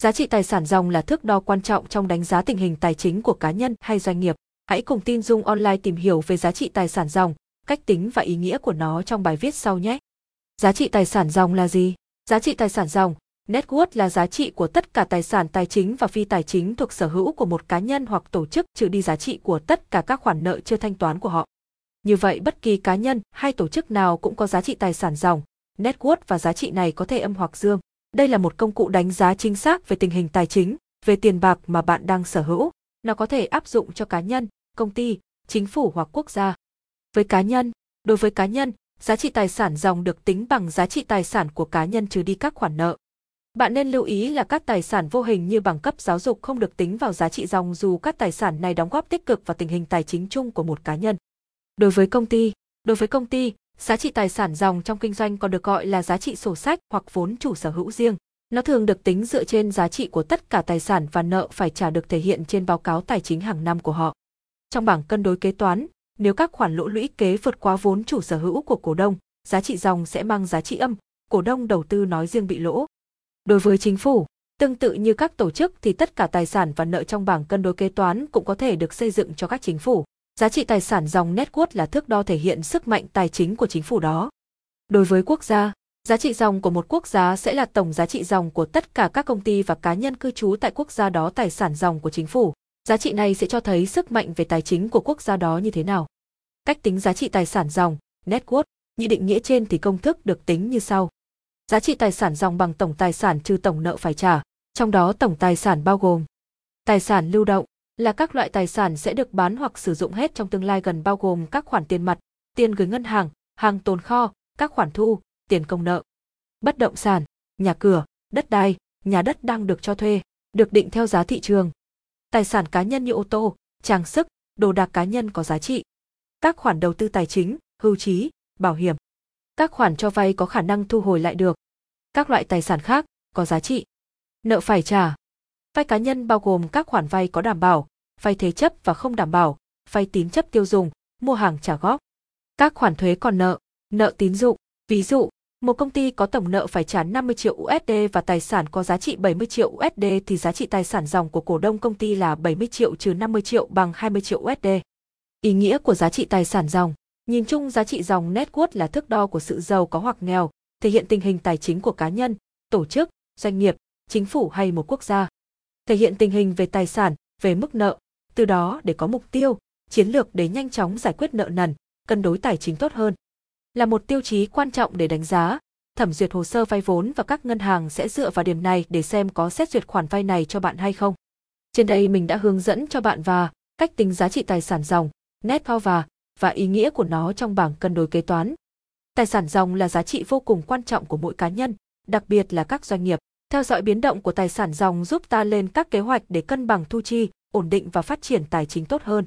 Giá trị tài sản dòng là thước đo quan trọng trong đánh giá tình hình tài chính của cá nhân hay doanh nghiệp. Hãy cùng tin Dung Online tìm hiểu về giá trị tài sản dòng, cách tính và ý nghĩa của nó trong bài viết sau nhé. Giá trị tài sản dòng là gì? Giá trị tài sản dòng, net worth là giá trị của tất cả tài sản tài chính và phi tài chính thuộc sở hữu của một cá nhân hoặc tổ chức trừ đi giá trị của tất cả các khoản nợ chưa thanh toán của họ. Như vậy bất kỳ cá nhân hay tổ chức nào cũng có giá trị tài sản dòng, net worth và giá trị này có thể âm hoặc dương. Đây là một công cụ đánh giá chính xác về tình hình tài chính, về tiền bạc mà bạn đang sở hữu. Nó có thể áp dụng cho cá nhân, công ty, chính phủ hoặc quốc gia. Với cá nhân, đối với cá nhân, giá trị tài sản dòng được tính bằng giá trị tài sản của cá nhân trừ đi các khoản nợ. Bạn nên lưu ý là các tài sản vô hình như bằng cấp giáo dục không được tính vào giá trị dòng dù các tài sản này đóng góp tích cực vào tình hình tài chính chung của một cá nhân. Đối với công ty, đối với công ty, giá trị tài sản dòng trong kinh doanh còn được gọi là giá trị sổ sách hoặc vốn chủ sở hữu riêng. Nó thường được tính dựa trên giá trị của tất cả tài sản và nợ phải trả được thể hiện trên báo cáo tài chính hàng năm của họ. Trong bảng cân đối kế toán, nếu các khoản lỗ lũy kế vượt quá vốn chủ sở hữu của cổ đông, giá trị dòng sẽ mang giá trị âm, cổ đông đầu tư nói riêng bị lỗ. Đối với chính phủ, tương tự như các tổ chức thì tất cả tài sản và nợ trong bảng cân đối kế toán cũng có thể được xây dựng cho các chính phủ. Giá trị tài sản dòng net worth là thước đo thể hiện sức mạnh tài chính của chính phủ đó. Đối với quốc gia, giá trị dòng của một quốc gia sẽ là tổng giá trị dòng của tất cả các công ty và cá nhân cư trú tại quốc gia đó tài sản dòng của chính phủ. Giá trị này sẽ cho thấy sức mạnh về tài chính của quốc gia đó như thế nào. Cách tính giá trị tài sản dòng, net worth, như định nghĩa trên thì công thức được tính như sau. Giá trị tài sản dòng bằng tổng tài sản trừ tổng nợ phải trả, trong đó tổng tài sản bao gồm tài sản lưu động là các loại tài sản sẽ được bán hoặc sử dụng hết trong tương lai gần bao gồm các khoản tiền mặt, tiền gửi ngân hàng, hàng tồn kho, các khoản thu, tiền công nợ. Bất động sản, nhà cửa, đất đai, nhà đất đang được cho thuê, được định theo giá thị trường. Tài sản cá nhân như ô tô, trang sức, đồ đạc cá nhân có giá trị. Các khoản đầu tư tài chính, hưu trí, bảo hiểm. Các khoản cho vay có khả năng thu hồi lại được. Các loại tài sản khác có giá trị. Nợ phải trả. Vay cá nhân bao gồm các khoản vay có đảm bảo, vay thế chấp và không đảm bảo, vay tín chấp tiêu dùng, mua hàng trả góp. Các khoản thuế còn nợ, nợ tín dụng, ví dụ, một công ty có tổng nợ phải trả 50 triệu USD và tài sản có giá trị 70 triệu USD thì giá trị tài sản dòng của cổ đông công ty là 70 triệu trừ 50 triệu bằng 20 triệu USD. Ý nghĩa của giá trị tài sản dòng Nhìn chung giá trị dòng net worth là thước đo của sự giàu có hoặc nghèo, thể hiện tình hình tài chính của cá nhân, tổ chức, doanh nghiệp, chính phủ hay một quốc gia. Thể hiện tình hình về tài sản, về mức nợ, từ đó để có mục tiêu, chiến lược để nhanh chóng giải quyết nợ nần, cân đối tài chính tốt hơn. Là một tiêu chí quan trọng để đánh giá, thẩm duyệt hồ sơ vay vốn và các ngân hàng sẽ dựa vào điểm này để xem có xét duyệt khoản vay này cho bạn hay không. Trên đây mình đã hướng dẫn cho bạn và cách tính giá trị tài sản dòng, net power và và ý nghĩa của nó trong bảng cân đối kế toán. Tài sản dòng là giá trị vô cùng quan trọng của mỗi cá nhân, đặc biệt là các doanh nghiệp. Theo dõi biến động của tài sản dòng giúp ta lên các kế hoạch để cân bằng thu chi, ổn định và phát triển tài chính tốt hơn.